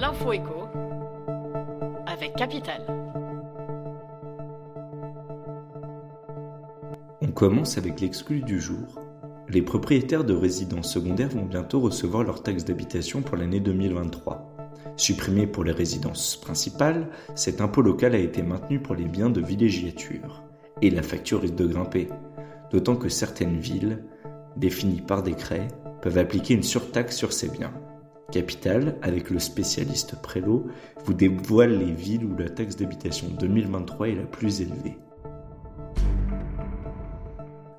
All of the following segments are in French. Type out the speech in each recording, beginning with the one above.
L'info écho avec Capital. On commence avec l'exclu du jour. Les propriétaires de résidences secondaires vont bientôt recevoir leur taxe d'habitation pour l'année 2023. Supprimé pour les résidences principales, cet impôt local a été maintenu pour les biens de villégiature. Et la facture risque de grimper, d'autant que certaines villes, définies par décret, peuvent appliquer une surtaxe sur ces biens. Capital, avec le spécialiste Prélo, vous dévoile les villes où la taxe d'habitation 2023 est la plus élevée.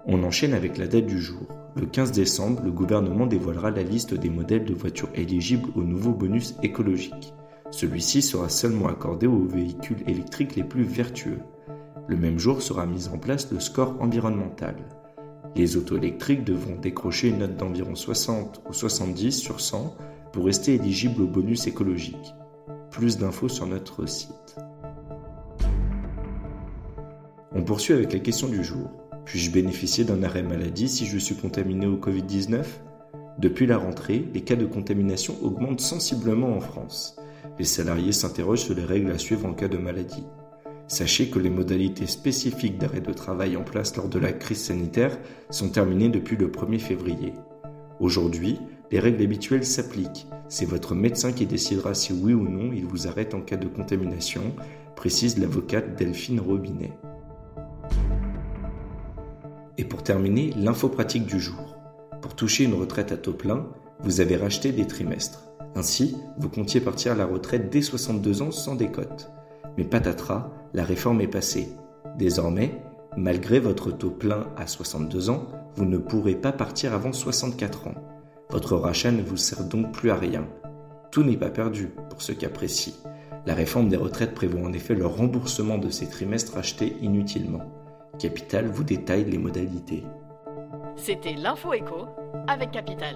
On enchaîne avec la date du jour. Le 15 décembre, le gouvernement dévoilera la liste des modèles de voitures éligibles au nouveau bonus écologique. Celui-ci sera seulement accordé aux véhicules électriques les plus vertueux. Le même jour sera mis en place le score environnemental. Les autos électriques devront décrocher une note d'environ 60 ou 70 sur 100 pour rester éligibles au bonus écologique. Plus d'infos sur notre site. On poursuit avec la question du jour. Puis-je bénéficier d'un arrêt maladie si je suis contaminé au Covid-19 Depuis la rentrée, les cas de contamination augmentent sensiblement en France. Les salariés s'interrogent sur les règles à suivre en cas de maladie. Sachez que les modalités spécifiques d'arrêt de travail en place lors de la crise sanitaire sont terminées depuis le 1er février. Aujourd'hui, les règles habituelles s'appliquent. C'est votre médecin qui décidera si oui ou non il vous arrête en cas de contamination, précise l'avocate Delphine Robinet. Et pour terminer, l'info pratique du jour. Pour toucher une retraite à taux plein, vous avez racheté des trimestres. Ainsi, vous comptiez partir à la retraite dès 62 ans sans décote. Mais patatras, la réforme est passée. Désormais, malgré votre taux plein à 62 ans, vous ne pourrez pas partir avant 64 ans. Votre rachat ne vous sert donc plus à rien. Tout n'est pas perdu pour ceux qui apprécient. La réforme des retraites prévoit en effet le remboursement de ces trimestres achetés inutilement. Capital vous détaille les modalités. C'était l'info écho avec Capital.